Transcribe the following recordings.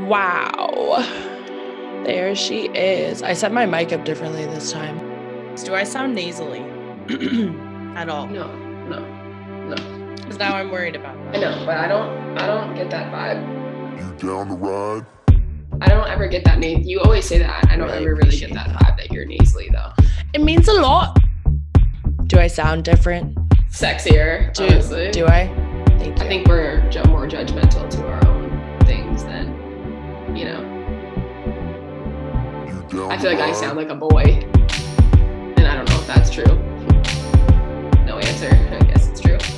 Wow. There she is. I set my mic up differently this time. Do I sound nasally at all? No, no, no. Because now I'm worried about that. I know, but I don't. I don't get that vibe. You down to ride? I don't ever get that name. You always say that. I don't Really ever really get that that. vibe that you're nasally though. It means a lot. Do I sound different? Sexier, Do, honestly. do I? Thank you. I think we're more judgmental to our own things than, you know. You I feel like I sound like a boy, and I don't know if that's true. No answer. I guess it's true.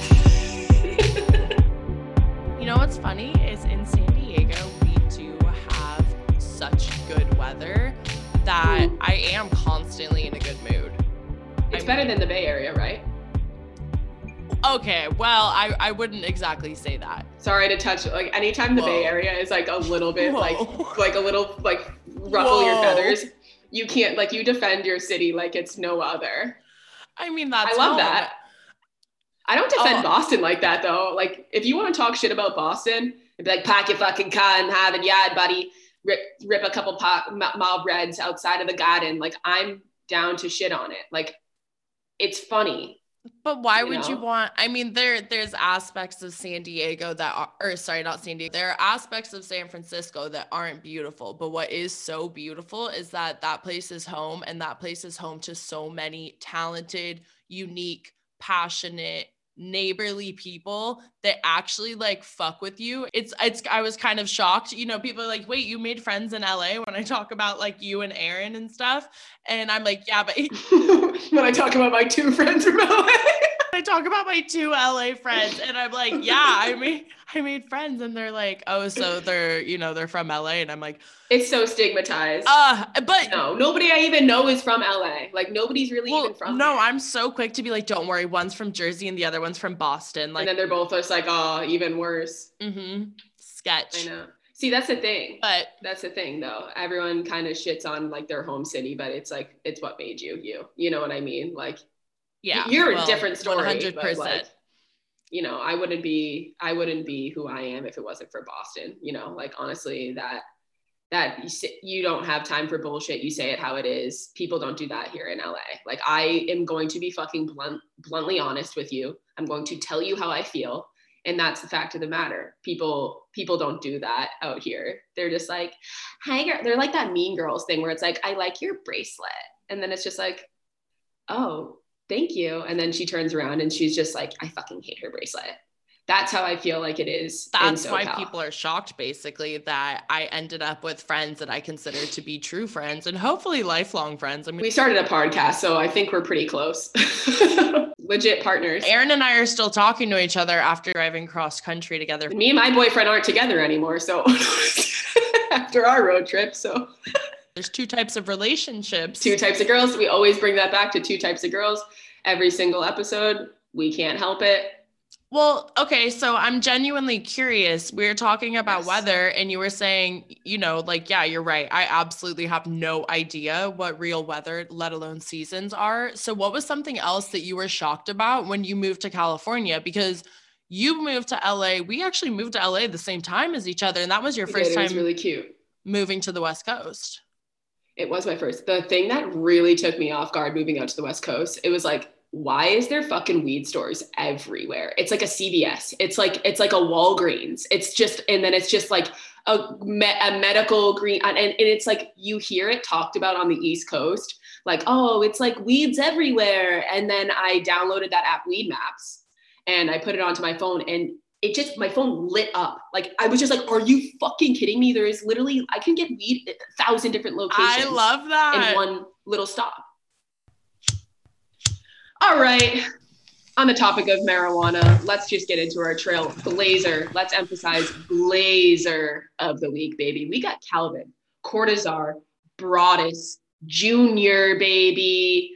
You know what's funny is in San Diego, we do have such good weather that Ooh. I am constantly in a good mood. It's I better mean- than the Bay Area, right? Okay, well, I, I wouldn't exactly say that. Sorry to touch. Like anytime the Bay Area is like a little bit like Whoa. like a little like ruffle your feathers, you can't like you defend your city like it's no other. I mean, that's I love home. that. I don't oh. defend Oh. Boston like that though. Like if you want to talk shit about Boston, it'd be like pack your fucking car and have it yard, buddy. Rip rip a couple pop, mob reds outside of the garden. Like I'm down to shit on it. Like it's funny. But why you would you want? I mean, there there's aspects of San Diego that are, or sorry, not San Diego. There are aspects of San Francisco that aren't beautiful. But what is so beautiful is that that place is home, and that place is home to so many talented, unique, passionate, neighborly people that actually like fuck with you. It's it's. I was kind of shocked. You know, people are like, "Wait, you made friends in LA?" When I talk about like you and Aaron and stuff, and I'm like, "Yeah, but." when I talk about my two friends from LA. I talk about my two LA friends and I'm like, yeah, I made I made friends and they're like, oh, so they're, you know, they're from LA and I'm like, It's so stigmatized. uh, but no, nobody I even know is from LA. Like nobody's really well, even from no, there. I'm so quick to be like, don't worry, one's from Jersey and the other one's from Boston. Like and then they're both just like, oh, even worse. mm-hmm, sketch. I know. See, that's the thing. But That's the thing, though. Everyone kind of shits on like their home city, but it's like it's what made you you. You know what I mean? Like, yeah, you're well, a different story. 100%. But like, you know, I wouldn't be I wouldn't be who I am if it wasn't for Boston. You know, like honestly, that that you, say, you don't have time for bullshit. You say it how it is. People don't do that here in LA. Like, I am going to be fucking blunt, bluntly honest with you. I'm going to tell you how I feel and that's the fact of the matter people people don't do that out here they're just like hi girl they're like that mean girls thing where it's like i like your bracelet and then it's just like oh thank you. And then she turns around and she's just like i fucking hate her bracelet. That's how i feel like it is that's why people are shocked basically that I ended up with friends that I consider to be true friends and hopefully lifelong friends. I mean, we started a podcast so i think we're pretty close. Legit partners. Aaron and I are still talking to each other after driving cross country together. me and my boyfriend aren't together anymore so after our road trip so There's two types of relationships. two types of girls. We always bring that back to two types of girls every single episode. We can't help it. Well, okay, so I'm genuinely curious. We were talking about Yes. weather, and you were saying, you know, like, yeah, you're right. I absolutely have no idea what real weather, let alone seasons are. So, what was something else that you were shocked about when you moved to California? Because you moved to LA. We actually moved to LA the same time as each other, and that was your We first did. It was time really cute. moving to the West Coast. It was my first. The thing that really took me off guard moving out to the West Coast, it was like, why is there fucking weed stores everywhere? It's like a CVS. It's like it's like a Walgreens. It's just and then it's just like a, me- a medical green and, and it's like you hear it talked about on the East Coast, like oh, it's like weeds everywhere. And then I downloaded that app Weed Maps and I put it onto my phone and it just my phone lit up. Like I was just like, are you fucking kidding me? There is literally I can get weed at a thousand different locations I love that. in one little stop. All right. On the topic of marijuana, let's just get into our trail blazer. Let's emphasize blazer of the week, baby. We got Calvin, Cordozar, Broadus, Junior, baby.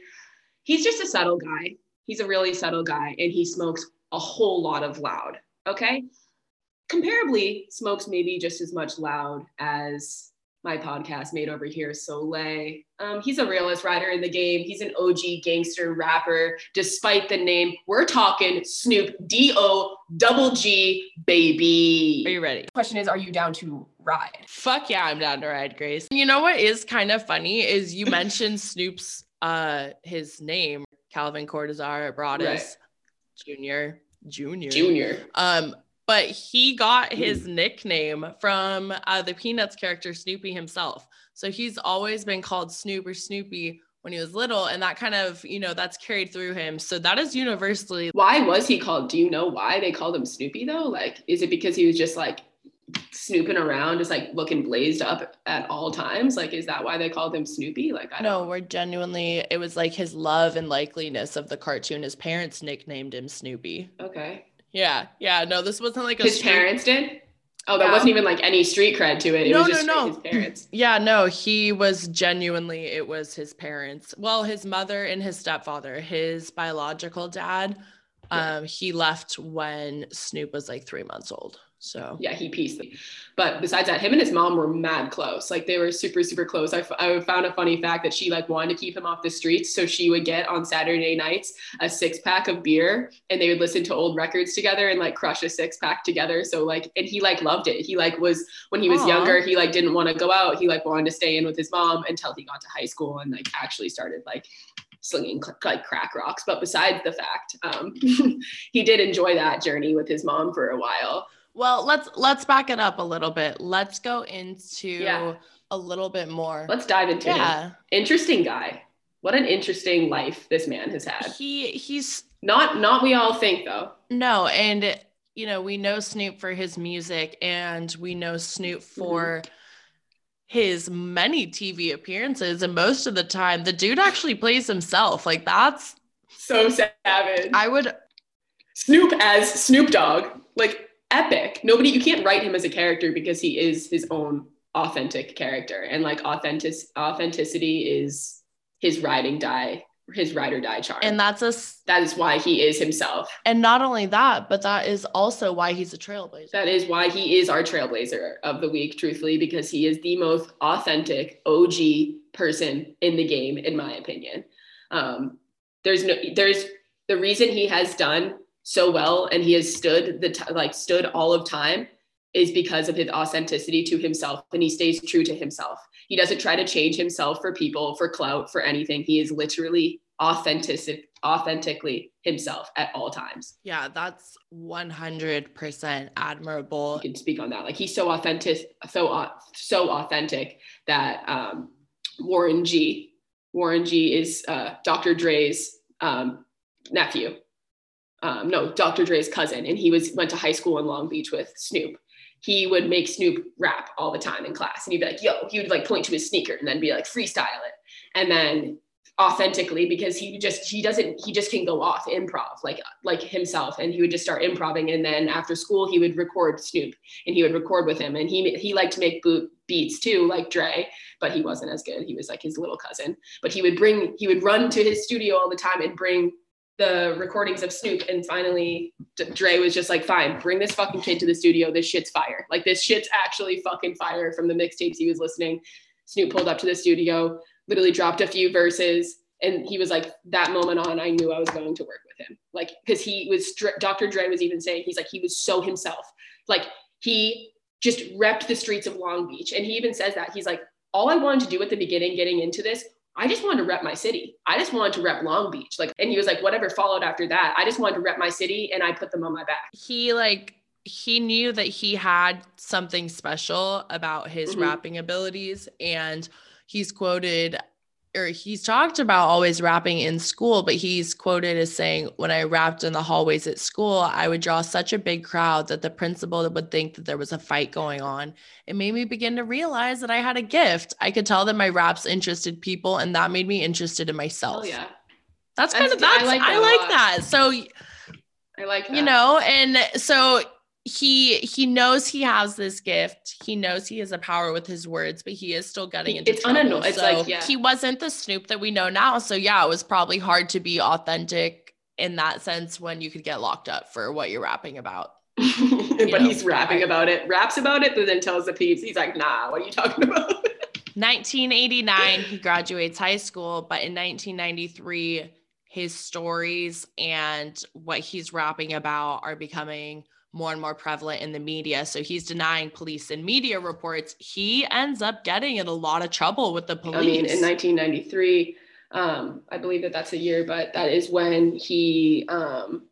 He's just a subtle guy. He's a really subtle guy, and he smokes a whole lot of loud. Okay. Comparably, smokes maybe just as much loud as my podcast made over here, Soleil. Um, he's a realist writer in the game. He's an OG gangster rapper. Despite the name, we're talking Snoop D O double G baby. Are you ready? Question is, are you down to ride? Fuck yeah, I'm down to ride, Grace. You know what is kind of funny is you mentioned Snoop's uh his name, Calvin Cordozar Broadus right. Junior. Junior. Junior. Um, but he got his nickname from uh, the Peanuts character Snoopy himself. So he's always been called Snoop or Snoopy when he was little, and that kind of, you know, that's carried through him. So that is universally. Why was he called? Do you know why they called him Snoopy though? Like, is it because he was just like snooping around, just like looking blazed up at all times? Like, is that why they called him Snoopy? Like, I no, we're genuinely, it was like his love and likeliness of the cartoon. His parents nicknamed him Snoopy. Okay. Yeah, yeah. No, this wasn't like his street- parents did. Oh, that yeah. wasn't even like any street cred to it. It no, was just no, no. his parents. Yeah, no, he was genuinely. It was his parents. Well, his mother and his stepfather. His biological dad. Um, he left when Snoop was like three months old. So yeah, he pieced them. But besides that, him and his mom were mad close. Like they were super, super close. I, f- I found a funny fact that she like wanted to keep him off the streets. So she would get on Saturday nights a six pack of beer and they would listen to old records together and like crush a six pack together. So like, and he like loved it. He like was, when he was Aww. younger, he like didn't want to go out. He like wanted to stay in with his mom until he got to high school and like actually started like slinging like crack rocks. But besides the fact, um, he did enjoy that journey with his mom for a while. Well, let's let's back it up a little bit. Let's go into yeah. a little bit more. Let's dive into yeah. Him. Interesting guy. What an interesting life this man has had. He he's not not we all think though. No, and you know, we know Snoop for his music and we know Snoop for mm-hmm. His many TV appearances and most of the time the dude actually plays himself. Like that's so savage. I would Snoop as Snoop Dogg. Like epic. Nobody, you can't write him as a character because he is his own authentic character. And like authentic authenticity is his riding die, his ride or die charm. And that's a that is why he is himself. And not only that, but that is also why he's a trailblazer. That is why he is our trailblazer of the week, truthfully, because he is the most authentic OG person in the game, in my opinion. Um, there's no there's the reason he has done so well and he has stood the t- like stood all of time is because of his authenticity to himself and he stays true to himself. He doesn't try to change himself for people, for clout, for anything. He is literally authentic authentically himself at all times. Yeah, that's 100% admirable. You can speak on that. Like he's so authentic so so authentic that um Warren G Warren G is uh, Dr. Dre's um, nephew um, no, Dr. Dre's cousin, and he was went to high school in Long Beach with Snoop. He would make Snoop rap all the time in class, and he'd be like, "Yo," he would like point to his sneaker and then be like, "Freestyle it," and then authentically because he just he doesn't he just can go off improv like like himself. And he would just start improvising. And then after school he would record Snoop and he would record with him. And he he liked to make boot beats too like Dre but he wasn't as good. He was like his little cousin. But he would bring he would run to his studio all the time and bring the recordings of Snoop, and finally Dre was just like, "Fine, bring this fucking kid to the studio. This shit's fire. Like this shit's actually fucking fire." From the mixtapes he was listening, Snoop pulled up to the studio, literally dropped a few verses, and he was like, "That moment on, I knew I was going to work with him." Like because he was Dr. Dre was even saying he's like he was so himself. Like he just repped the streets of Long Beach, and he even says that he's like, "All I wanted to do at the beginning, getting into this, I just wanted to rep my city. I just wanted to rep Long Beach. Like, and he was like, whatever followed after that, I just wanted to rep my city and I put them on my back. He like, he knew that he had something special about his mm-hmm. rapping abilities. And he's quoted or he's talked about always rapping in school, but he's quoted as saying, When I rapped in the hallways at school, I would draw such a big crowd that the principal would think that there was a fight going on. It made me begin to realize that I had a gift. I could tell that my raps interested people, and that made me interested in myself. Oh, yeah. That's, that's kind of that's I like that. I like that. So I like that. You know, and so he he knows he has this gift. He knows he has a power with his words, but he is still getting into it's trouble. It's so it's like yeah. he wasn't the Snoop that we know now. So yeah, it was probably hard to be authentic in that sense when you could get locked up for what you're rapping about. but know, he's rapping about it, raps about it, but then tells the peeps, he's like, nah, what are you talking about? 1989, he graduates high school, but in 1993, his stories and what he's rapping about are becoming more and more prevalent in the media. So he's denying police and media reports. He ends up getting in a lot of trouble with the police. I mean, in 1993, um, I believe that that's a year, but that is when he um,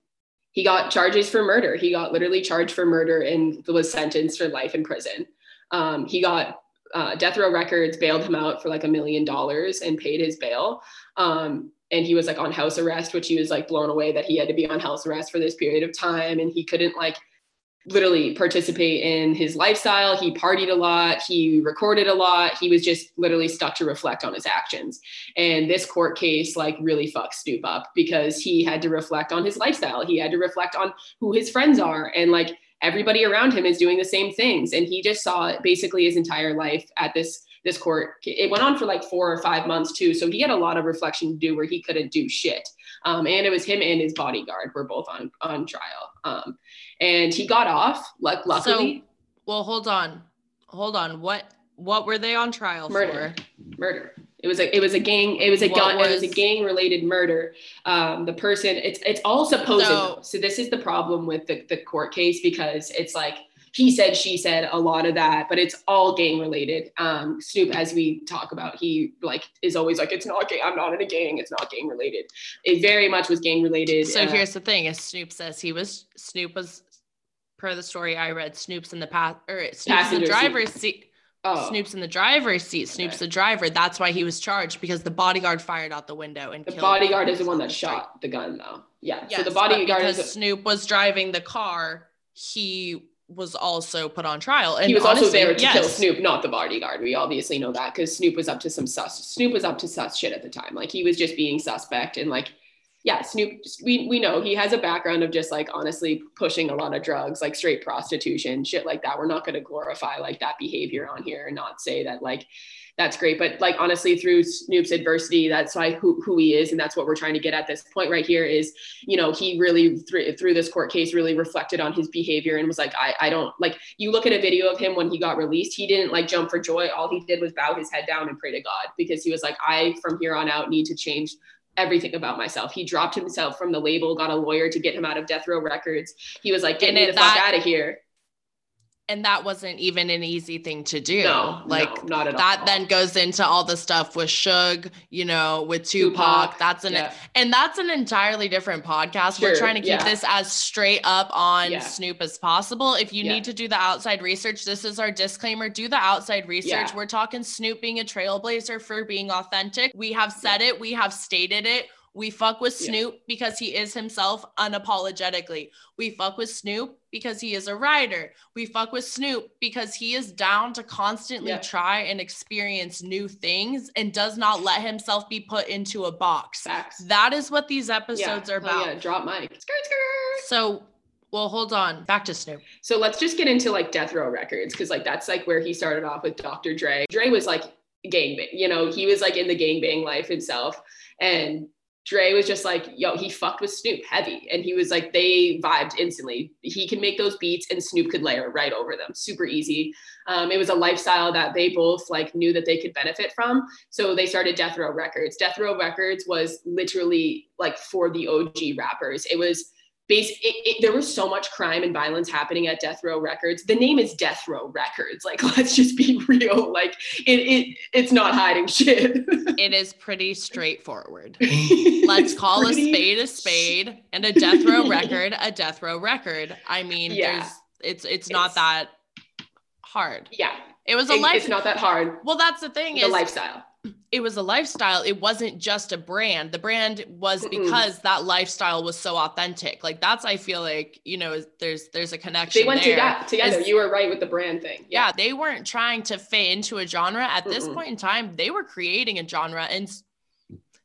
he got charges for murder. He got literally charged for murder and was sentenced for life in prison. Um, he got uh, Death Row Records bailed him out for like a million dollars and paid his bail. Um, and he was like on house arrest, which he was like blown away that he had to be on house arrest for this period of time. And he couldn't like literally participate in his lifestyle. He partied a lot, he recorded a lot. He was just literally stuck to reflect on his actions. And this court case like really fucked Snoop up because he had to reflect on his lifestyle. He had to reflect on who his friends are and like everybody around him is doing the same things and he just saw basically his entire life at this this court it went on for like four or five months too so he had a lot of reflection to do where he couldn't do shit um, and it was him and his bodyguard were both on on trial um, and he got off like luckily. so, well hold on hold on. What what were they on trial murder. for? Murder. It was a it was a gang it was a gun was, it was a gang related murder. Um, the person it's it's all supposed. So, so this is the problem with the, the court case because it's like he said she said a lot of that but it's all gang related um, snoop as we talk about he like is always like it's not gang i'm not in a gang it's not gang related it very much was gang related so uh, here's the thing as snoop says he was snoop was per the story i read snoop's in the path or snoop's in the driver's seat, seat Oh. Snoop's in the driver's seat. Snoop's okay. the driver. That's why he was charged because the bodyguard fired out the window and the bodyguard is the one that shot the gun, though. Yeah. Yes, so the bodyguard because is Snoop was driving the car. He was also put on trial. And he was honestly, also there to yes. kill Snoop, not the bodyguard. We obviously know that because Snoop was up to some sus. Snoop was up to sus shit at the time. Like he was just being suspect and like yeah, Snoop, we, we know he has a background of just like honestly pushing a lot of drugs, like straight prostitution, shit like that. We're not going to glorify like that behavior on here and not say that like that's great. But like honestly, through Snoop's adversity, that's why who, who he is. And that's what we're trying to get at this point right here is, you know, he really through, through this court case really reflected on his behavior and was like, I, I don't like you look at a video of him when he got released, he didn't like jump for joy. All he did was bow his head down and pray to God because he was like, I from here on out need to change everything about myself. He dropped himself from the label, got a lawyer to get him out of Death Row Records. He was like, get and me the that, fuck out of here and that wasn't even an easy thing to do. No, like no, not at that all. then goes into all the stuff with Suge, you know, with Tupac. Tupac that's an yeah. and that's an entirely different podcast. Sure, We're trying to keep yeah. this as straight up on yeah. Snoop as possible. If you need to do the outside research, this is our disclaimer. Do the outside research. We're talking Snoop being a trailblazer for being authentic. We have said it, we have stated it. We fuck with Snoop yeah. because he is himself unapologetically. We fuck with Snoop because he is a writer. We fuck with Snoop because he is down to constantly yeah. try and experience new things and does not let himself be put into a box. Facts. That is what these episodes yeah. are about. Oh, yeah, drop mic. Skirt, skirt. So well, hold on. Back to Snoop. So let's just get into like Death Row Records because like that's like where he started off with Dr. Dre. Dre was like gang, you know, he was like in the gang bang life himself. And Dre was just like, yo, he fucked with Snoop heavy. And he was like, they vibed instantly. He can make those beats and Snoop could layer right over them. Super easy. Um, it was a lifestyle that they both like knew that they could benefit from. So they started Death Row Records. Death Row Records was literally like for the OG rappers. It was base it, it, there was so much crime and violence happening at death row records. The name is death row records. Like let's just be real. Like it, it it's not hiding shit. It is pretty straightforward. Let's call a spade a spade and a death row record a death row record. I mean yeah. there's it's it's not it's, that hard. Yeah. It was a it, life it's not that hard. Well that's the thing the is lifestyle it was a lifestyle. It wasn't just a brand. The brand was Mm-mm. because that lifestyle was so authentic. Like that's I feel like, you know, there's there's a connection. They went there. together. together. You were right with the brand thing. Yeah. yeah they weren't trying to fit into a genre. At Mm-mm. this point in time, they were creating a genre and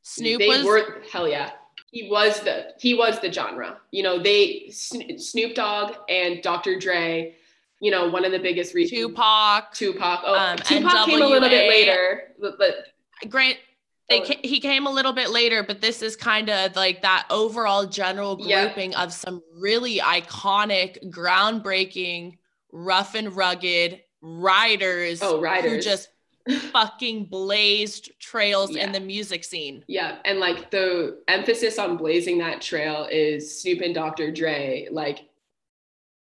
Snoop they was were hell yeah. He was the he was the genre. You know, they Snoop Dogg and Dr. Dre you know, one of the biggest reasons. Tupac. Tupac. Oh, um, Tupac NWA. came a little bit later, but, but Grant. They oh. he came a little bit later, but this is kind of like that overall general grouping of some really iconic, groundbreaking, rough and rugged riders. Oh, riders! Who just fucking blazed trails Yeah. in the music scene. Yeah, and like the emphasis on blazing that trail is Snoop and Dr. Dre, like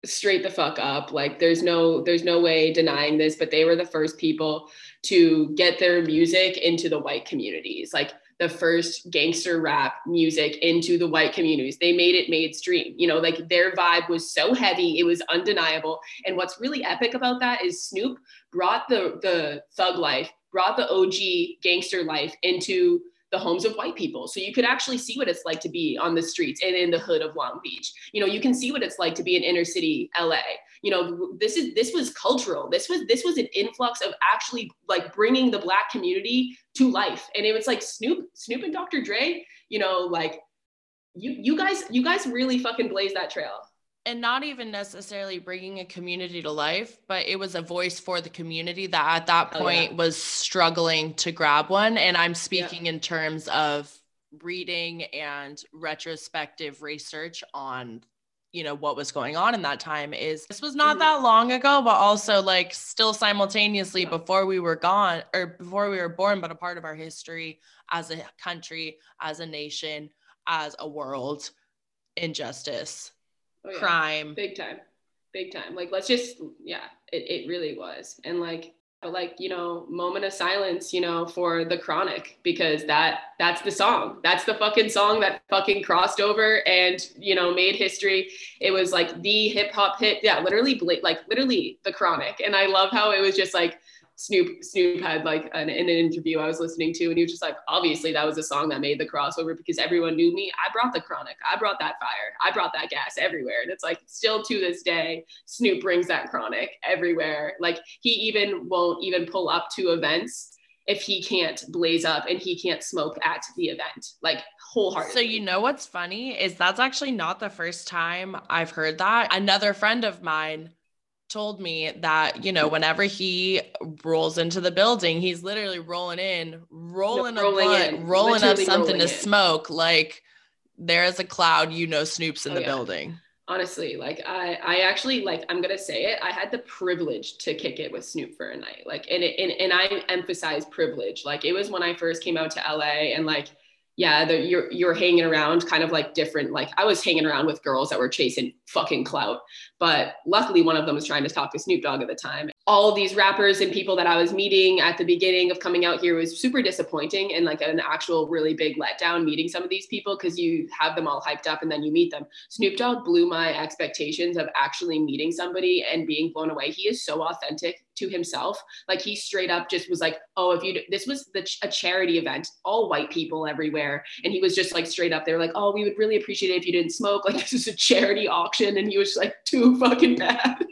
straight the fuck up. Like there's no there's no way denying this, but they were the first people to get their music into the white communities. Like the first gangster rap music into the white communities. They made it mainstream. You know, like their vibe was so heavy, it was undeniable. And what's really epic about that is Snoop brought the the thug life, brought the OG gangster life into the homes of white people. So you could actually see what it's like to be on the streets and in the hood of Long Beach. You know, you can see what it's like to be in inner city LA. You know, this is this was cultural. This was this was an influx of actually like bringing the black community to life. And it was like Snoop, Snoop and Dr. Dre, you know, like you you guys you guys really fucking blaze that trail. And not even necessarily bringing a community to life, but it was a voice for the community that at that Oh, yeah. point was struggling to grab one. And I'm speaking in terms of reading and retrospective research on you know what was going on in that time is this was not Mhm. that long ago but also like still simultaneously Yeah. before we were gone or before we were born but a part of our history as a country as a nation as a world injustice Oh, yeah. crime. Big time. Big time. Like let's just yeah it, it really was. And like but like you know moment of silence you know for the chronic because that that's the song. That's the fucking song that fucking crossed over and you know made history. It was like the hip hop hit. Yeah literally like literally the chronic. And i love how it was just like Snoop Snoop had like an, in an interview I was listening to, and he was just like, obviously that was a song that made the crossover because everyone knew me. I brought the chronic, I brought that fire, I brought that gas everywhere, and it's like still to this day, Snoop brings that chronic everywhere. Like he even won't even pull up to events if he can't blaze up and he can't smoke at the event, like wholeheartedly. So you know what's funny is that's actually not the first time I've heard that. Another friend of mine told me that, you know, whenever he rolls into the building, he's literally rolling in, rolling a rolling blunt, in, rolling up something rolling to in. smoke. Like there's a cloud, you know, Snoop's in Oh, the yeah. building. honestly like i i actually like i'm gonna say it i had the privilege to kick it with snoop for a night like and it and, and i emphasize privilege like it was when i first came out to la and like yeah the, you're you're hanging around kind of like different like i was hanging around with girls that were chasing fucking clout but luckily one of them was trying to talk to snoop dogg at the time all these rappers and people that i was meeting at the beginning of coming out here was super disappointing and like an actual really big letdown meeting some of these people because you have them all hyped up and then you meet them Snoop Dogg blew my expectations of actually meeting somebody and being blown away. He is so authentic to himself. Like he straight up just was like, "Oh, if you this was the, a charity event, all white people everywhere," and he was just like straight up. They were like, "Oh, we would really appreciate it if you didn't smoke. Like this is a charity auction," and he was like, "Too fucking bad."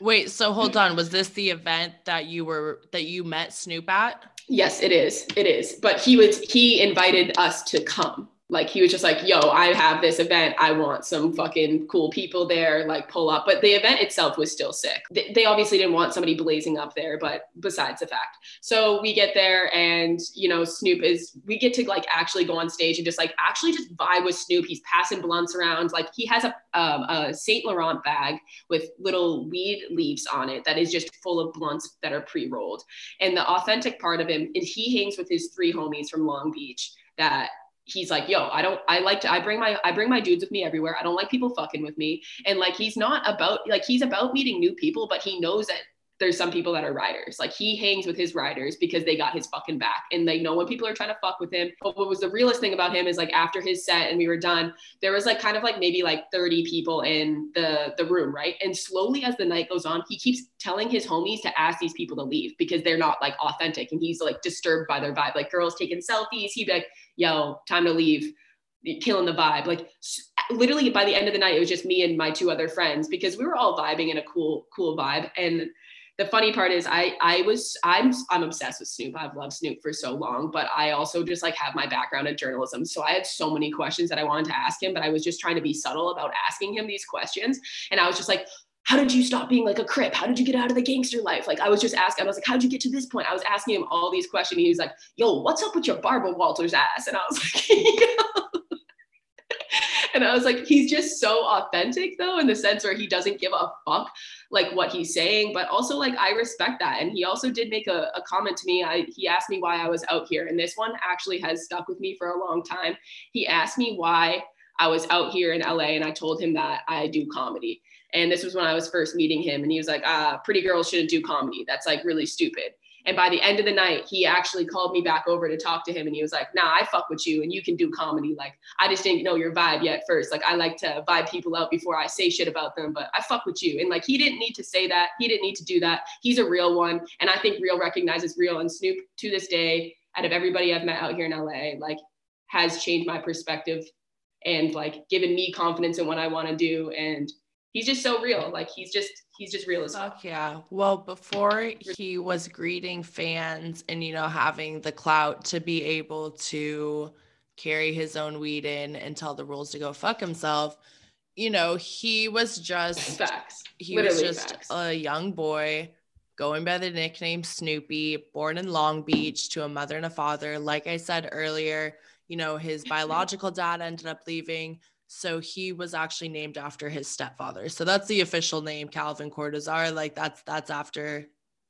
Wait, so hold on. Was this the event that you were that you met Snoop at? Yes, it is. It is. But he was he invited us to come. Like he was just like, "Yo, I have this event. I want some fucking cool people there. Like pull up." But the event itself was still sick. They, obviously didn't want somebody blazing up there, but besides the fact. So we get there and, you know, Snoop is we get to like actually go on stage and just like actually just vibe with Snoop. He's passing blunts around. Like he has a um, a Saint Laurent bag with little weed leaves on it that is just full of blunts that are pre-rolled. And the authentic part of him is he hangs with his three homies from Long Beach that he's like, yo, I don't, I like to, I bring my, I bring my dudes with me everywhere. I don't like people fucking with me. And like, he's not about, like, he's about meeting new people, but he knows that there's some people that are riders. Like he hangs with his riders because they got his fucking back and they know when people are trying to fuck with him. But what was the realest thing about him is like after his set and we were done, there was like kind of like maybe like 30 people in the the room, right? And slowly as the night goes on, he keeps telling his homies to ask these people to leave because they're not like authentic and he's like disturbed by their vibe. Like girls taking selfies, he'd be like, yo, time to leave killing the vibe. Like literally by the end of the night, it was just me and my two other friends because we were all vibing in a cool, cool vibe. And the funny part is I I was I'm I'm obsessed with Snoop. I've loved Snoop for so long, but I also just like have my background in journalism. So I had so many questions that I wanted to ask him, but I was just trying to be subtle about asking him these questions. And I was just like, how did you stop being like a crip? How did you get out of the gangster life? Like I was just asking, I was like, how did you get to this point? I was asking him all these questions. He was like, yo, what's up with your Barbara Walters ass? And I was like, and I was like, he's just so authentic though, in the sense where he doesn't give a fuck like what he's saying, but also like I respect that. And he also did make a, a comment to me. I he asked me why I was out here, and this one actually has stuck with me for a long time. He asked me why I was out here in LA, and I told him that I do comedy. And this was when I was first meeting him, and he was like, "Ah, pretty girls shouldn't do comedy. That's like really stupid." And by the end of the night, he actually called me back over to talk to him. And he was like, nah, I fuck with you and you can do comedy. Like, I just didn't know your vibe yet first. Like, I like to vibe people out before I say shit about them, but I fuck with you. And like, he didn't need to say that. He didn't need to do that. He's a real one. And I think real recognizes real. And Snoop to this day, out of everybody I've met out here in LA, like, has changed my perspective and like given me confidence in what I want to do. And he's just so real. Like he's just he's just real as fuck. Fuck yeah. Well, before he was greeting fans and you know having the clout to be able to carry his own weed in and tell the rules to go fuck himself, you know, he was just facts. He Literally was just facts. a young boy going by the nickname Snoopy, born in Long Beach to a mother and a father. Like I said earlier, you know, his biological dad ended up leaving. So he was actually named after his stepfather. So that's the official name, Calvin Cordozar. Like that's that's after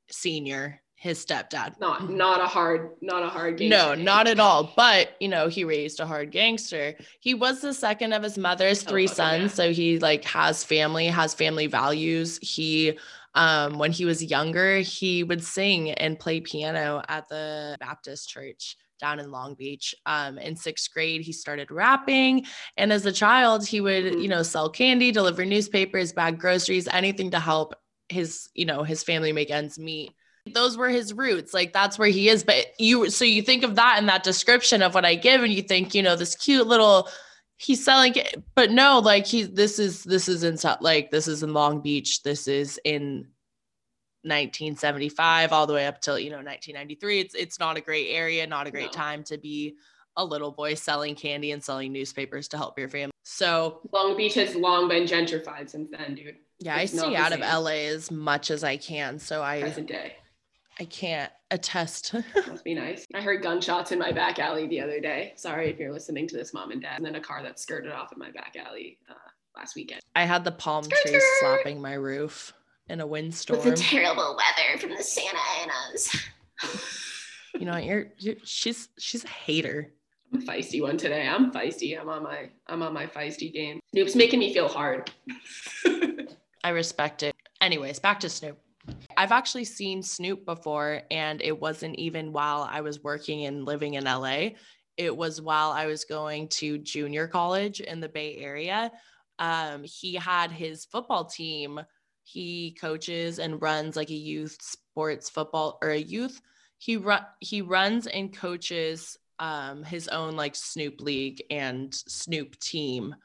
senior, his stepdad. Not not a hard not a hard game. No, not at all. But you know, he raised a hard gangster. He was the second of his mother's Oh, three fucking sons, yeah. so he like has family, has family values. He um when he was younger, he would sing and play piano at the Baptist church down in Long Beach. Um in 6th grade, he started rapping, and as a child, he would, Mhm. you know, sell candy, deliver newspapers, bag groceries, anything to help his, you know, his family make ends meet those were his roots like that's where he is but you so you think of that in that description of what i give and you think you know this cute little he's selling it but no like he this is this is in like this is in long beach this is in 1975 all the way up till you know 1993 it's it's not a great area not a great No. time to be a little boy selling candy and selling newspapers to help your family so Long Beach has long been gentrified since then, dude. yeah i It's not stay out of la as much as i can so i Present day. i can't attest Must be nice. I heard gunshots in my back alley the other day. Sorry if you're listening to this, mom and dad. And then a car that skirted off in my back alley uh, last weekend. I had the palm Skirt, trees slapping my roof in a windstorm. terrible weather from the Santa Anas. You know, you're, you're she's she's a hater. I'm a feisty one today. I'm feisty. I'm on my I'm on my feisty game. Snoop's making me feel hard. I respect it. Anyways, back to Snoop. I've actually seen Snoop before, and it wasn't even while I was working and living in LA. It was while I was going to junior college in the Bay Area. Um, he had his football team. He coaches and runs like a youth sports football or a youth. He run he runs and coaches um, his own like Snoop League and Snoop team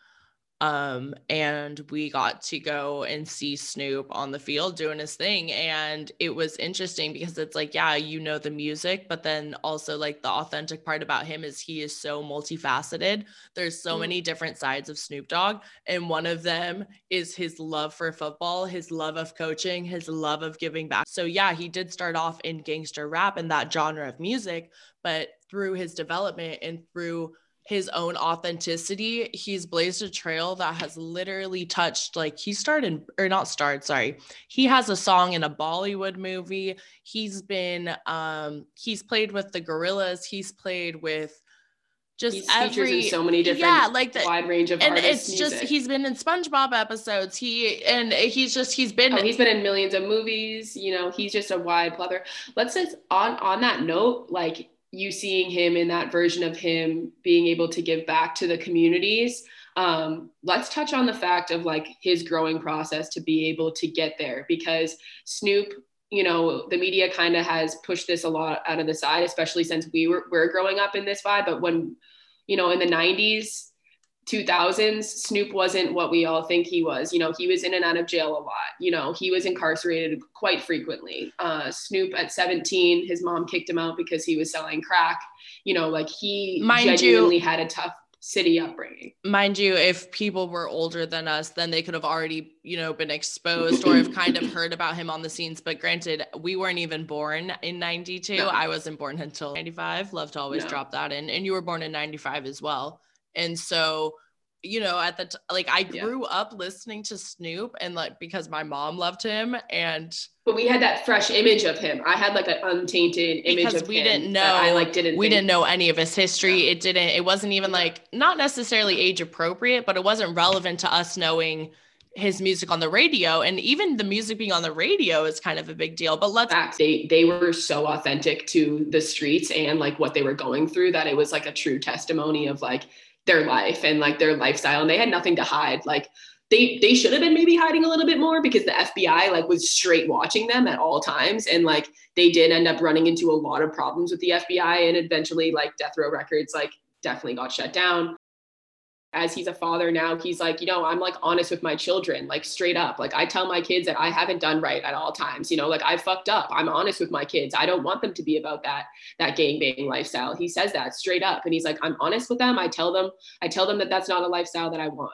um and we got to go and see Snoop on the field doing his thing. And it was interesting because it's like yeah you know the music but then also like the authentic part about him is he is so multifaceted. There's so Mhm. many different sides of Snoop Dogg and one of them is his love for football his love of coaching his love of giving back. So yeah he did start off in gangster rap and that genre of music but through his development and through his own authenticity he's blazed a trail that has literally touched like he started or not started sorry he has a song in a bollywood movie he's been um he's played with the Gorillaz he's played with just He's every in so many different yeah like the wide range of and artists. it's just music. he's been in spongebob episodes he and he's just he's been Oh, he's been in millions of movies. You know, he's just a wide plethora. Let's just on on that note, like you seeing him in that version of him being able to give back to the communities. Um, let's touch on the fact of like his growing process to be able to get there because Snoop. You know, the media kind of has pushed this a lot out of the side, especially since we were we're growing up in this vibe. But when, you know, in the '90s, 2000s snoop wasn't what we all think he was. You know he was in and out of jail a lot. You know he was incarcerated quite frequently. Uh, snoop at 17 his mom kicked him out because he was selling crack. You know like he Mind you- genuinely had a tough city upbringing. Mind you if people were older than us then they could have already you know been exposed or have kind of heard about him on the scenes. But granted we weren't even born in 92 No. i wasn't born until 95 love to always No. drop that in. And you were born in 95 as well and so you know, at the t- like I grew yeah. up listening to Snoop and like because my mom loved him and but we had that fresh image of him. I had like an untainted image of him we didn't know I like didn't we think. didn't know any of his history. Yeah. It didn't it wasn't even like not necessarily age appropriate, but it wasn't relevant to us knowing his music on the radio and even the music being on the radio is kind of a big deal but let's they they were so authentic to the streets and like what they were going through that it was like a true testimony of like their life and like their lifestyle and they had nothing to hide. Like they they should have been maybe hiding a little bit more because the FBI like was straight watching them at all times and like they did end up running into a lot of problems with the FBI and eventually like Death Row Records like definitely got shut down as he's a father now, he's like, you know, I'm like honest with my children, like straight up. Like I tell my kids that I haven't done right at all times, you know, like I fucked up. I'm honest with my kids. I don't want them to be about that, that gang bang lifestyle. He says that straight up. And he's like, I'm honest with them. I tell them, I tell them that that's not a lifestyle that I want.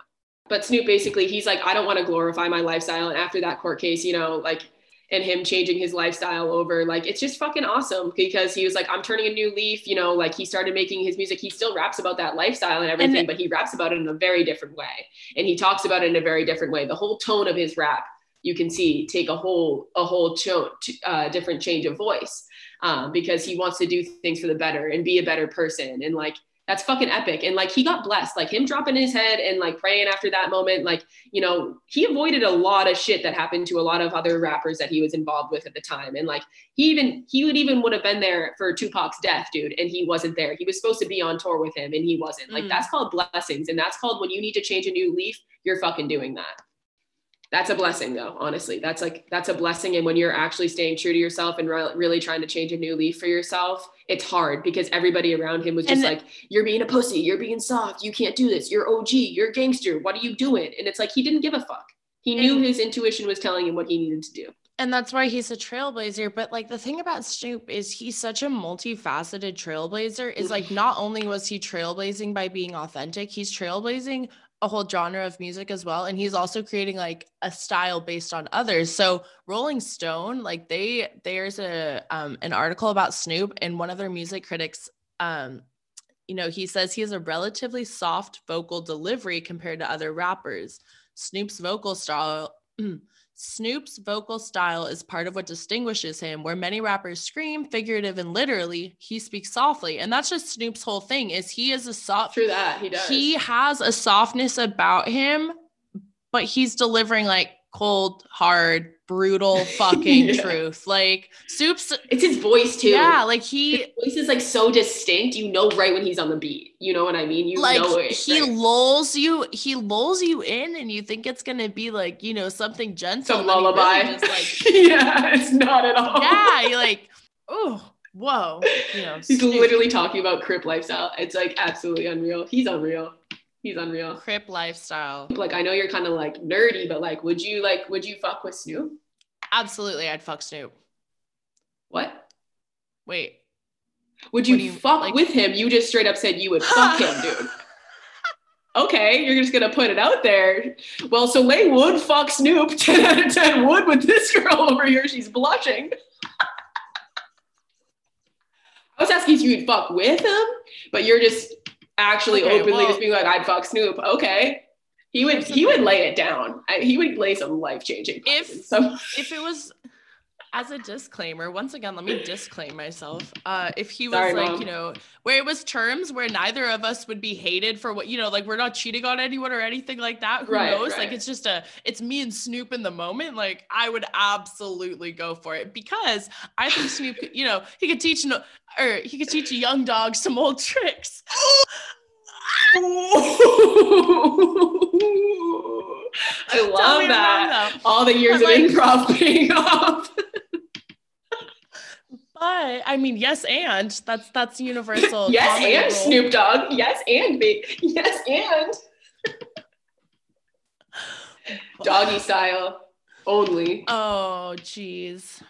But Snoop basically, he's like, I don't want to glorify my lifestyle. And after that court case, you know, like and him changing his lifestyle over like it's just fucking awesome because he was like i'm turning a new leaf you know like he started making his music. He still raps about that lifestyle and everything and but he raps about it in a very different way. And he talks about it in a very different way. The whole tone of his rap you can see take a whole a whole cho- uh, different change of voice um, because he wants to do things for the better and be a better person. And like that's fucking epic. And like he got blessed, like him dropping his head and like praying after that moment. Like, you know, he avoided a lot of shit that happened to a lot of other rappers that he was involved with at the time. And like he even he would even would have been there for Tupac's death, dude, and he wasn't there. He was supposed to be on tour with him and he wasn't. Like mm. that's called blessings. And that's called when you need to change a new leaf, you're fucking doing that that's a blessing though honestly. That's like that's a blessing and when you're actually staying true to yourself and re- really trying to change a new leaf for yourself it's hard because everybody around him was just like you're being a pussy. You're being soft. You can't do this. You're og you're gangster. What are you doing? And it's like he didn't give a fuck. He knew his intuition was telling him what he needed to do. And that's why he's a trailblazer but like the thing about snoop is he's such a multifaceted trailblazer is mm. like not only was he trailblazing by being authentic he's trailblazing a whole genre of music as well and he's also creating like a style based on others. So rolling stone like they there's a um an article about snoop and one of their music critics um you know he says he has a relatively soft vocal delivery compared to other rappers. Snoop's vocal style Snoop's vocal style is part of what distinguishes him. Where many rappers scream, figurative and literally, he speaks softly. And that's just Snoop's whole thing is he is a soft True that, he does. He has a softness about him, but he's delivering like cold, hard, brutal fucking yeah. truth. Like Soup's it's his voice too. Yeah, like he his voice is like so distinct. You know right when he's on the beat. You know what I mean? You like, know it. He right? lulls you, he lulls you in and you think it's gonna be like, you know, something gentle. Some lullaby. Really like, yeah, it's not at all. Yeah, you're like, oh, whoa. You know, he's literally talking about crip lifestyle. It's like absolutely unreal. He's unreal. He's unreal. Crip lifestyle. Like I know you're kind of like nerdy, but like, would you like, would you fuck with Snoop? Absolutely, I'd fuck Snoop. What? Wait. Would you, you fuck like- with him? You just straight up said you would fuck him, dude. Okay, you're just gonna put it out there. Well, so Soleil would fuck Snoop. 10 out of 10 would with this girl over here. She's blushing. I was asking if you would fuck with him, but you're just actually okay, openly well, just being like, I'd fuck Snoop. Okay. He would he would lay it down. I, he would lay some life changing. If so. if it was as a disclaimer, once again, let me disclaim myself. Uh, if he was Sorry, like, Mom. you know, where it was terms where neither of us would be hated for what, you know, like we're not cheating on anyone or anything like that. Who right, knows? Right. Like it's just a, it's me and Snoop in the moment. Like I would absolutely go for it because I think Snoop, you know, he could teach, no, or he could teach a young dog some old tricks. I love that. All the years of like, improv paying off. But I mean, yes, and that's that's universal. yes, and. Snoop Dogg. Yes, and me. Yes, and doggy style only. Oh, geez.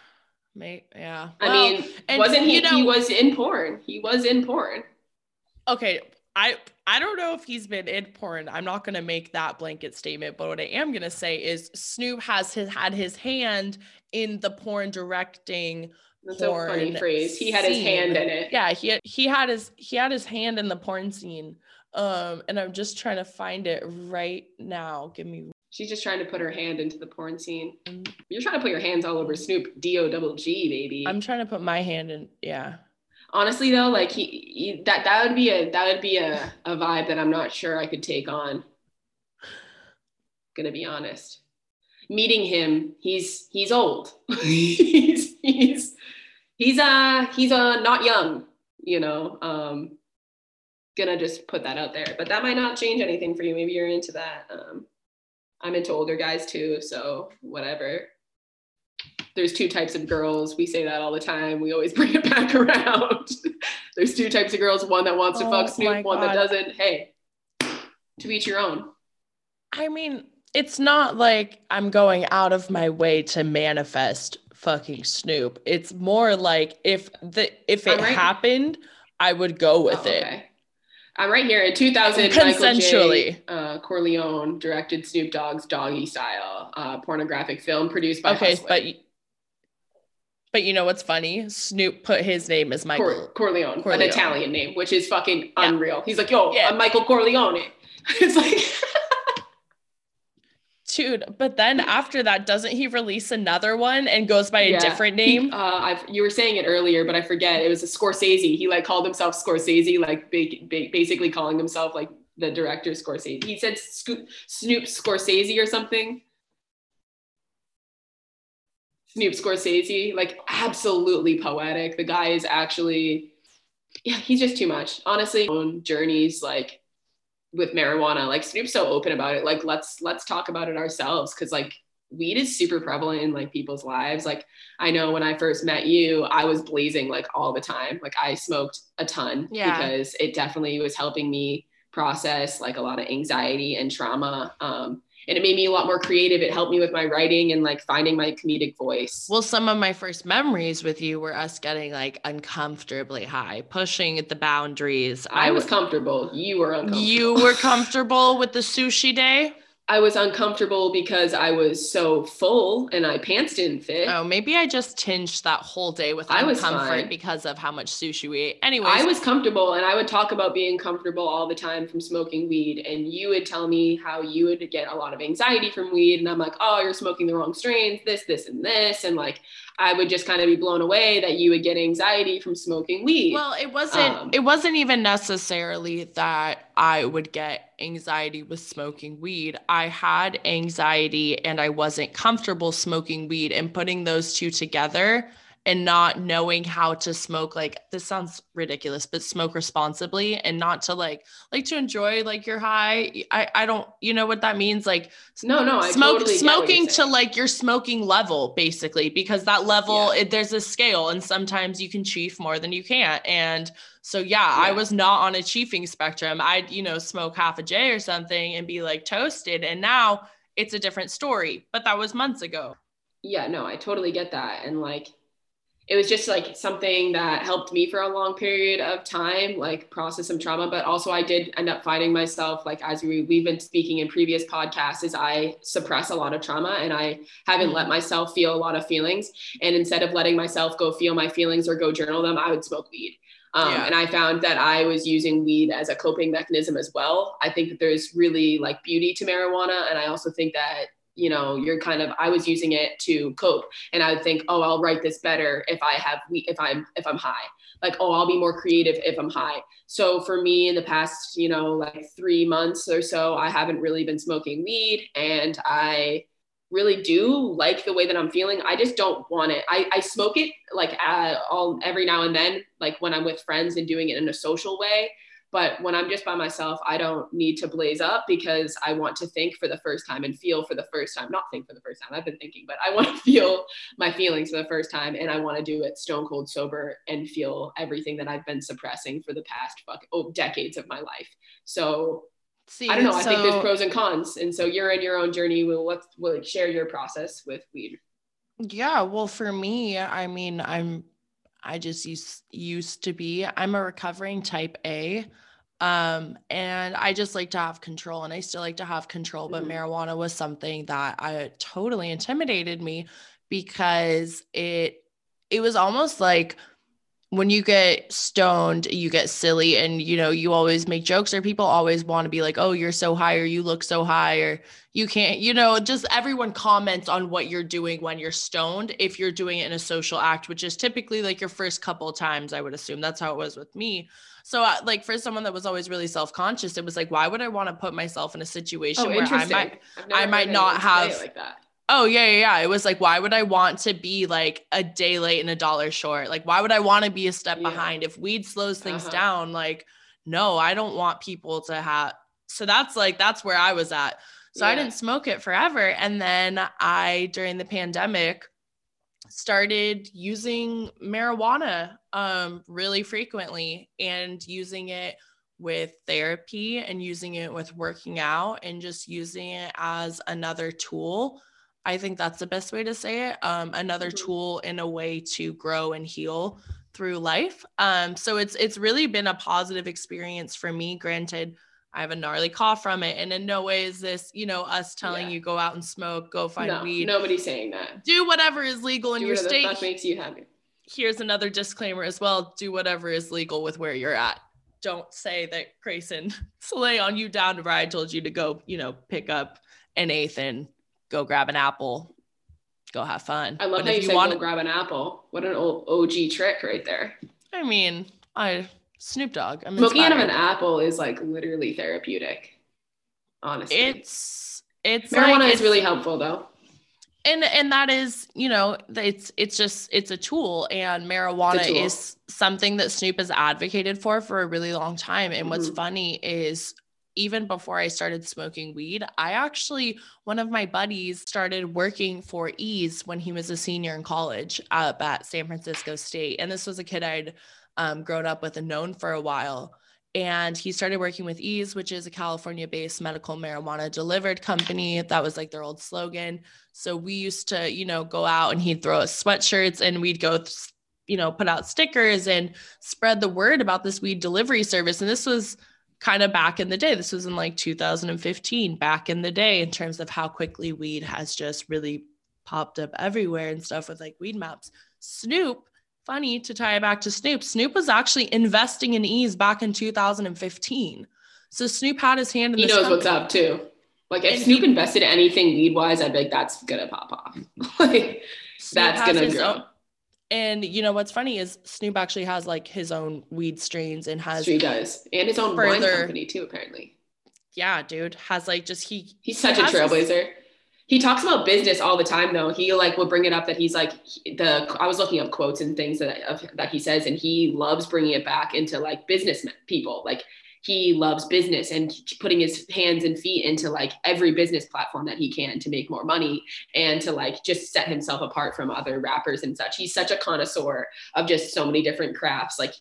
Mate, yeah. I well, mean, wasn't he? Know, he was in porn. He was in porn. Okay, I I don't know if he's been in porn. I'm not gonna make that blanket statement, but what I am gonna say is Snoop has his had his hand in the porn directing. That's a funny phrase. He had scene. his hand in it. Yeah, he had, he had his he had his hand in the porn scene. Um, and I'm just trying to find it right now. Give me. She's just trying to put her hand into the porn scene. Mm. You're trying to put your hands all over Snoop D O double G baby. I'm trying to put my hand in. Yeah honestly though like he, he, that that would be a that would be a, a vibe that i'm not sure i could take on. Gonna be honest. Meeting him he's he's old. He's he's he's uh he's uh not young you know um gonna just put that out there. But that might not change anything for you. Maybe you're into that um i'm into older guys too so whatever there's two types of girls. We say that all the time. We always bring it back around. there's two types of girls, one that wants to oh fuck Snoop, one that doesn't. Hey, to each your own. I mean, it's not like I'm going out of my way to manifest fucking Snoop. It's more like if the if it right. happened, I would go with oh, okay. it. I'm right here in 2000. Consensually, J, uh, Corleone directed Snoop Dogg's Doggy Style, uh, pornographic film produced by. Okay, Hustler. but but you know what's funny? Snoop put his name as Michael Cor- Corleone, Corleone, an Italian name, which is fucking yeah. unreal. He's like, yo, yeah. I'm Michael Corleone. it's like. Dude, but then after that, doesn't he release another one and goes by a yeah. different name? Uh, I've, you were saying it earlier, but I forget. It was a Scorsese. He like called himself Scorsese, like big, big, basically calling himself like the director Scorsese. He said Snoop Scorsese or something. Snoop Scorsese, like absolutely poetic. The guy is actually, yeah, he's just too much. Honestly, own journeys like with marijuana, like Snoop's so open about it. Like let's let's talk about it ourselves because like weed is super prevalent in like people's lives. Like I know when I first met you, I was blazing like all the time. Like I smoked a ton yeah. because it definitely was helping me process like a lot of anxiety and trauma. Um, and it made me a lot more creative. It helped me with my writing and like finding my comedic voice. Well, some of my first memories with you were us getting like uncomfortably high, pushing at the boundaries. I, I was comfortable. You were uncomfortable. You were comfortable with the sushi day? I was uncomfortable because I was so full and I pants didn't fit. Oh, maybe I just tinged that whole day with I was comfort because of how much sushi we ate. Anyway, I was comfortable and I would talk about being comfortable all the time from smoking weed. And you would tell me how you would get a lot of anxiety from weed. And I'm like, oh, you're smoking the wrong strains, this, this, and this. And like, I would just kind of be blown away that you would get anxiety from smoking weed. Well, it wasn't um, it wasn't even necessarily that I would get anxiety with smoking weed. I had anxiety and I wasn't comfortable smoking weed and putting those two together and not knowing how to smoke like this sounds ridiculous but smoke responsibly and not to like like to enjoy like your high i i don't you know what that means like no no I smoke totally smoking to like your smoking level basically because that level yeah. it, there's a scale and sometimes you can chief more than you can't and so yeah, yeah, I was not on a chiefing spectrum. I'd, you know, smoke half a J or something and be like toasted. And now it's a different story. But that was months ago. Yeah, no, I totally get that. And like it was just like something that helped me for a long period of time like process some trauma but also i did end up finding myself like as we, we've been speaking in previous podcasts is i suppress a lot of trauma and i haven't let myself feel a lot of feelings and instead of letting myself go feel my feelings or go journal them i would smoke weed um, yeah. and I found that I was using weed as a coping mechanism as well. I think that there's really like beauty to marijuana. And I also think that you know you're kind of i was using it to cope. And i would think oh i'll write this better if i have if i'm if i'm high. Like oh i'll be more creative if i'm high. So for me in the past you know like three months or so i haven't really been smoking weed. And i really do like the way that i'm feeling. I just don't want it. I, I smoke it like uh, all every now and then like when i'm with friends and doing it in a social way but when I'm just by myself, I don't need to blaze up because I want to think for the first time and feel for the first time. Not think for the first time, I've been thinking, but I want to feel my feelings for the first time. And I want to do it stone cold sober and feel everything that I've been suppressing for the past fuck, oh, decades of my life. So See, I don't know. I think there's pros and cons. And so you're in your own journey. We'll let's we'll share your process with weed. Yeah. Well, for me, I mean, I'm I just used used to be. I'm a recovering type A. Um, and I just like to have control and I still like to have control, but Mhm. marijuana was something that I totally intimidated me because it it was almost like when you get stoned, you get silly and you know, you always make jokes or people always want to be like, "Oh, you're so high or you look so high or you can't, you know, just everyone comments on what you're doing when you're stoned if you're doing it in a social act, which is typically like your first couple of times, I would assume. That's how it was with me. So uh, like for someone that was always really self-conscious, it was like why would I want to put myself in a situation Oh, where I might I might not anyone say it have- like that. Oh yeah, yeah, yeah. It was like, why would I want to be like a day late and a dollar short? Like, why would I want to be a step Yeah. behind? If weed slows things Uh-huh. down, like, no, I don't want people to have. So that's like that's where I was at. So I didn't smoke it forever, and then I during the pandemic started using marijuana um really frequently and using it with therapy and using it with working out and just using it as another tool. I think that's the best way to say it. Um, another Mhm. tool in a way to grow and heal through life. Um, so it's it's really been a positive experience for me. Granted, I have a gnarly cough from it, and in no way is this, you know, us telling Yeah. you go out and smoke, go find no, weed, nobody's saying that. do whatever is legal in Do your state fuck makes you happy. here's another disclaimer as well do whatever is legal with where you're at don't say that grayson slay on you down to where i told you to go you know pick up an eighth and go grab an apple go have fun I love but how if you, you want go grab an apple. What an old OG trick right there. i mean i snoop dogg i'm Smoking out of an apple is like literally therapeutic. Honestly, it's it's marijuana like, is it's- really helpful though. and and that is you know it's it's just it's a tool and marijuana tool. is something that snoop has advocated for for a really long time and what's Mhm. funny is even before i started smoking weed i actually one of my buddies started working for Eaze when he was a senior in college up at san francisco state. And this was a kid i'd um, grown up with and known for a while. And he started working with Eaze which is a california based medical marijuana delivered company. That was like their old slogan. So we used to, you know, go out and he'd throw us sweatshirts and we'd go, th- you know, put out stickers and spread the word about this weed delivery service. And this was kind of back in the day. This was in like 2015, back in the day, in terms of how quickly weed has just really popped up everywhere and stuff with like Weedmaps. Snoop, funny to tie it back to Snoop, Snoop was actually investing in Eaze back in 2015. So Snoop had his hand in He this knows what's up too. Like if And Snoop he- invested anything weed wise, I'd be like, that's gonna pop off. like Snoop that's gonna grow. own- and you know what's funny is Snoop actually has like his own weed strains and has He does, and his own wine company too. Apparently, yeah, dude, has like just he he's he such a has his- trailblazer. He talks about business all the time, though. He like will bring it up that he's like the. I was looking up quotes and things that of, that he says, and he loves bringing it back into like business people. Like he loves business and putting his hands and feet into like every business platform that he can to make more money and to like just set himself apart from other rappers and such. He's such a connoisseur of just so many different crafts. Like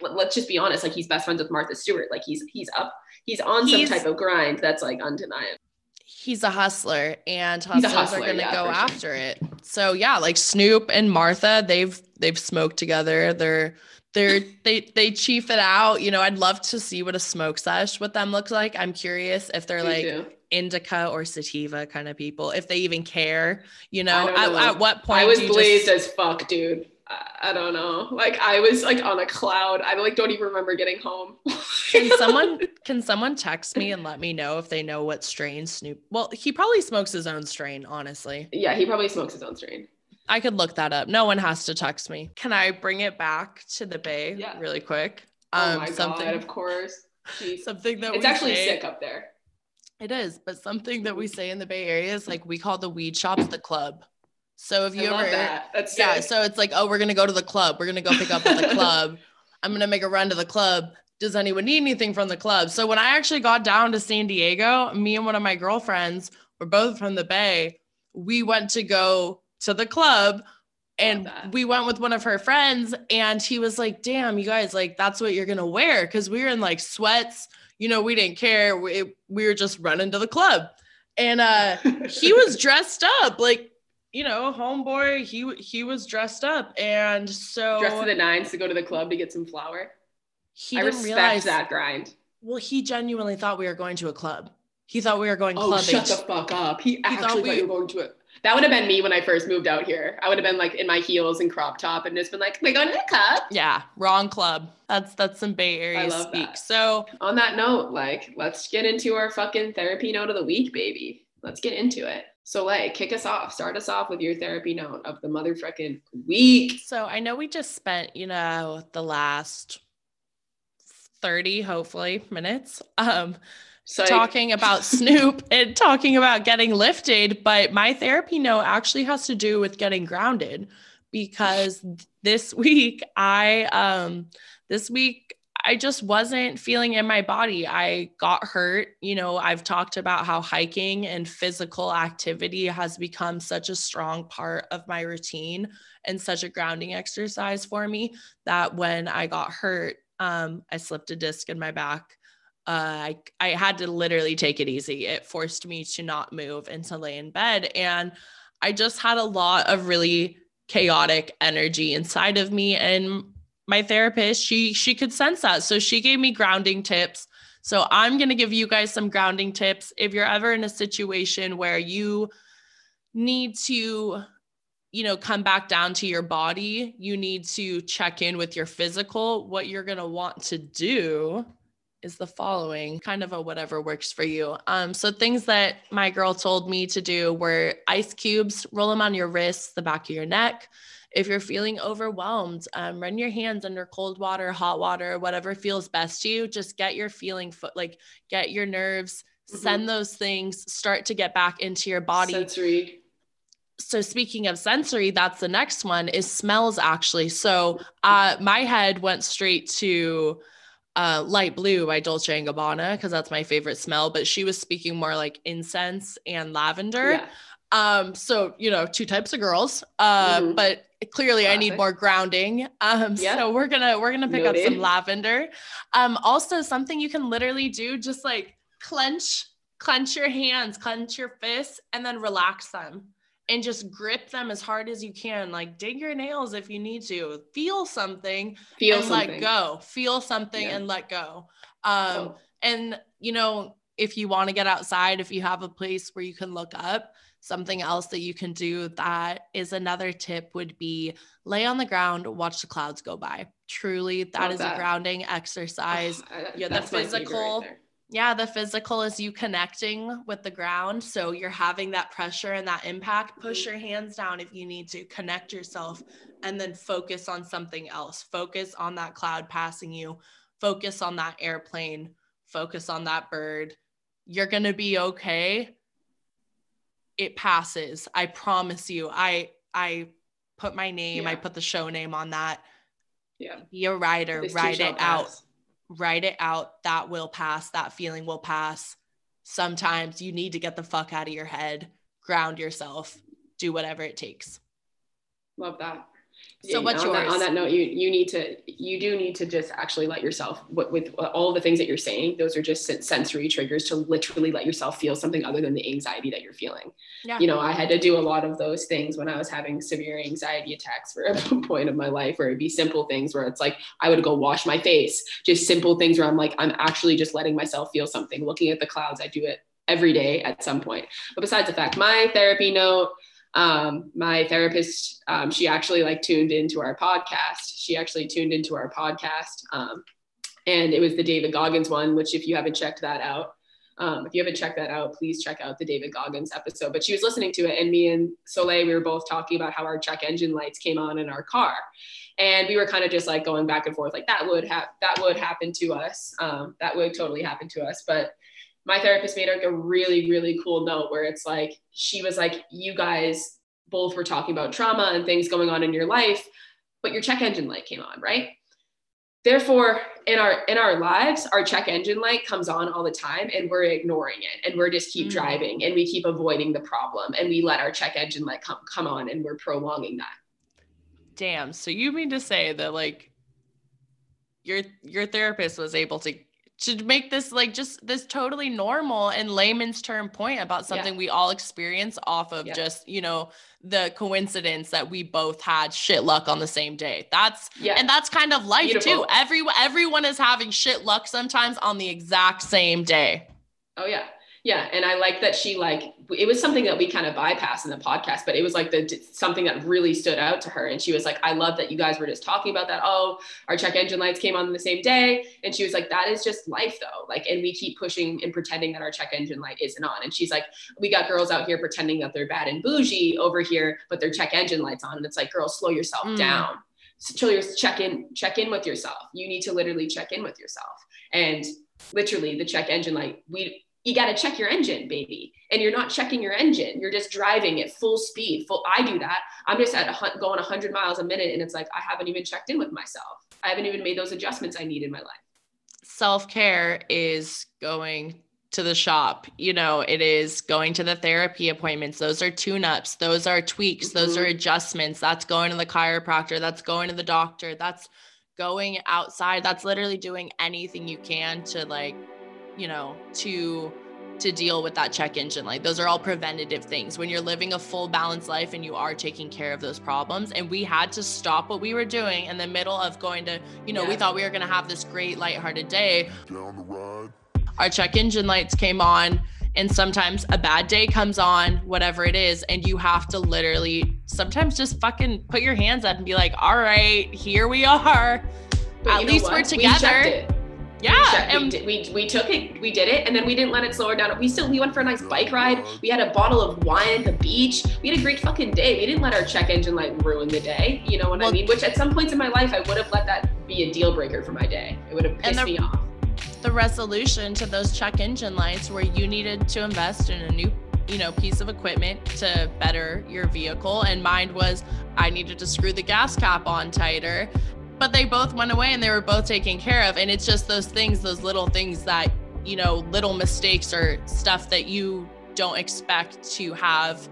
let- let's just be honest, like he's best friends with Martha Stewart. Like he's he's up, he's on He's- some type of grind that's like undeniable. he's a hustler and hustlers hustler, are to yeah, go sure. after it. So yeah, like Snoop and Martha, they've they've smoked together. They're they're they they chief it out. You know, I'd love to see what a smoke sesh with them looks like. I'm curious if they're Me like too. indica or sativa kind of people, if they even care. You know, don't at, at what point I was blazed just, as fuck, dude. I, I don't know. Like I was like on a cloud. I like don't even remember getting home. can someone can someone text me and let me know if they know what strain Snoop? Well, he probably smokes his own strain, honestly. yeah, he probably smokes his own strain. I could look that up. No one has to text me. Can I bring it back to the Bay Yeah. really quick? oh Um, my something, god, of course. Jeez. something that It's actually say- sick up there. It is, but something that we say in the Bay Area is like we call the weed shops the club. So if I you love ever, that. That's yeah, sick. so it's like, oh, we're gonna go to the club. We're gonna go pick up at the club. I'm gonna make a run to the club. Does anyone need anything from the club? So when I actually got down to San Diego, me and one of my girlfriends were both from the Bay. We went to go to the club and we went with one of her friends and he was like, damn, you guys, like that's what you're gonna wear. Cause we were in like sweats, you know, we didn't care. We, we were just running to the club. And uh he was dressed up like you know homeboy he he was dressed up and so dressed to the nines to go to the club to get some flour. he I didn't respect realize that grind. Well, he genuinely thought we were going to a club. He thought we were going oh, clubbing. shut the fuck up. He, He actually thought thought, we- you were going to it. That would have been me when I first moved out here. I would have been like in my heels and crop top and just been like, we're going to the club. yeah, wrong club. That's that's some Bay Area love speak. that. So On that note, like, let's get into our fucking therapy note of the week, baby. Let's get into it. So, like, kick us off. Start us off with your therapy note of the motherfucking week. so I know we just spent, you know, the last 30, hopefully, minutes um So, talking about Snoop and talking about getting lifted, but my therapy note actually has to do with getting grounded because this week I um this week I just wasn't feeling in my body. I got hurt. You know, I've talked about how hiking and physical activity has become such a strong part of my routine and such a grounding exercise for me that when I got hurt, um, I slipped a disc in my back uh, I, I had to literally take it easy. It forced me to not move and to lay in bed. And I just had a lot of really chaotic energy inside of me. And my therapist, she she could sense that. So she gave me grounding tips. So I'm gonna give you guys some grounding tips. If you're ever in a situation where you need to you know come back down to your body you need to check in with your physical what you're going to want to do is the following kind of a whatever works for you. Um, so things that my girl told me to do were ice cubes, roll them on your wrists, the back of your neck. If you're feeling overwhelmed, um, run your hands under cold water, hot water, whatever feels best to you. Just get your feeling foot, like get your nerves, send those things, start to get back into your body sensory. so speaking of sensory that's the next one is smells actually so uh my head went straight to uh light blue by dolce and gabbana because that's my favorite smell but she was speaking more like incense and lavender. Yeah. um so you know two types of girls. Uh Mhm. but clearly i need more grounding. Um Yeah. so we're gonna we're gonna pick up some lavender. Um also something you can literally do just like clench clench your hands clench your fists and then relax them and just grip them as hard as you can like dig your nails if you need to feel something Feel and something. let go feel something Yeah. and let go um Oh, and you know if you want to get outside if you have a place where you can look up something else that you can do that is another tip would be lay on the ground watch the clouds go by truly that Love is that. a grounding exercise I- yeah, the that's my right physical-. Yeah, the physical is you connecting with the ground. So you're having that pressure and that impact. Push Mhm. your hands down if you need to, connect yourself, and then focus on something else. Focus on that cloud passing you, focus on that airplane, focus on that bird. You're going to be okay. It passes. I promise you. I, I, Put my name, I put the show name on that. Yeah. Be a too write it out pass. Write it out. That will pass. That feeling will pass. Sometimes you need to get the fuck out of your head, ground yourself, do whatever it takes. Love that. So what's on That, yours? on that note, you you need to you do need to just actually let yourself with, with all the things that you're saying. Those are just sensory triggers to literally let yourself feel something other than the anxiety that you're feeling. Yeah. You know, I had to do a lot of those things when I was having severe anxiety attacks for a point of my life, where it'd be simple things where it's like I would go wash my face, just simple things where I'm like I'm actually just letting myself feel something. Looking at the clouds, I do it every day at some point. But besides the fact, my therapy note um, my therapist, um, she actually like tuned into our podcast. She actually tuned into our podcast. Um, and it was the David Goggins one, which if you haven't checked that out, um, if you haven't checked that out, please check out the David Goggins episode. But she was listening to it, and me and Soleil, we were both talking about how our check engine lights came on in our car, and we were kind of just like going back and forth, like that would have that would happen to us. Um, that would totally happen to us, but my therapist made like a really really cool note where it's like she was like you guys both were talking about trauma and things going on in your life but your check engine light came on right therefore in our in our lives our check engine light comes on all the time and we're ignoring it and we're just keep Mm. driving and we keep avoiding the problem and we let our check engine light come come on and we're prolonging that Damn. So you mean to say that like your your therapist was able to to make this like just this totally normal and layman's term point about something yeah. we all experience off of yeah. just you know the coincidence that we both had shit luck on the same day that's yeah and that's kind of life Beautiful. too every everyone is having shit luck sometimes on the exact same day oh yeah yeah and i like that she like it was something that we kind of bypassed in the podcast but it was like the something that really stood out to her. And she was like i love that you guys were just talking about that. Oh our check engine lights came on the same day. And she was like that is just life though. Like and we keep pushing and pretending that our check engine light isn't on. And she's like we got girls out here pretending that they're bad and bougie over here but their check engine lights on. And it's like girls slow yourself mm. down. Chill your check in check in with yourself. You need to literally check in with yourself. And literally the check engine light we you got to check your engine, baby. And you're not checking your engine. You're just driving at full speed. Full. I do that. I'm just at a, going 100 miles a minute, and it's like I haven't even checked in with myself. I haven't even made those adjustments I need in my life. Self care is going to the shop. You know, it is going to the therapy appointments. Those are tune ups. Those are tweaks. Mm-hmm. Those are mm-hmm. adjustments. That's going to the chiropractor. That's going to the doctor. That's going outside. That's literally doing anything you can to like you know, to to deal with that check engine light. Those are all preventative things. When you're living a full balanced life and you are taking care of those problems. And we had to stop what we were doing in the middle of going to, you know, yeah. we thought we were going to have this great lighthearted day. Down the ride. Our check engine lights came on and sometimes a bad day comes on, whatever it is, and you have to literally sometimes just fucking put your hands up and be like, "All right, here we are. But At least we're together." We yeah, we, we, did, we, we took it, we did it, and then we didn't let it slow her down. We still we went for a nice bike ride. We had a bottle of wine at the beach. We had a great fucking day. We didn't let our check engine light ruin the day. You know what well, I mean? Which at some points in my life, I would have let that be a deal breaker for my day. It would have pissed the, me off. The resolution to those check engine lights where you needed to invest in a new you know piece of equipment to better your vehicle and mine was i needed to screw the gas cap on tighter but they both went away and they were both taken care of. And it's just those things, those little things that, you know, little mistakes or stuff that you don't expect to have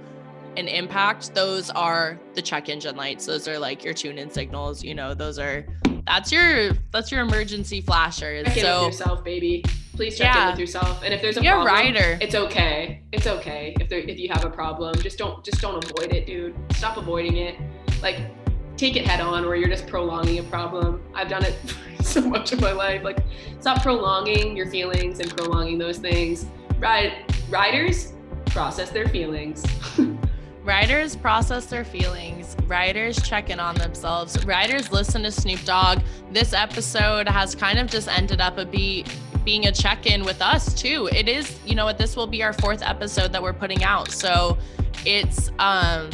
an impact. Those are the check engine lights. Those are like your tune in signals. You know, those are that's your that's your emergency flashers. Check so, in with yourself, baby. Please check yeah. in with yourself. And if there's a You're problem, rider. it's okay. It's okay. If there if you have a problem, just don't just don't avoid it, dude. Stop avoiding it. Like take it head on or you're just prolonging a problem. I've done it so much of my life. Like stop prolonging your feelings and prolonging those things. Ride riders process their feelings. Riders process their feelings. Riders check in on themselves. Riders listen to Snoop Dogg. This episode has kind of just ended up a be being a check-in with us too. It is, you know what, this will be our fourth episode that we're putting out. So it's um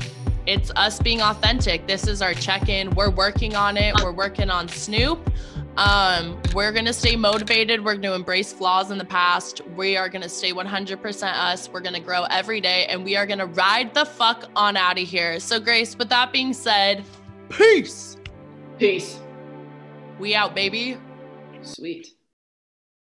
it's us being authentic. This is our check-in. We're working on it. We're working on Snoop. Um, we're gonna stay motivated. We're gonna embrace flaws in the past. We are gonna stay 100% us. We're gonna grow every day, and we are gonna ride the fuck on out of here. So, Grace, with that being said, peace. Peace. We out, baby. Sweet.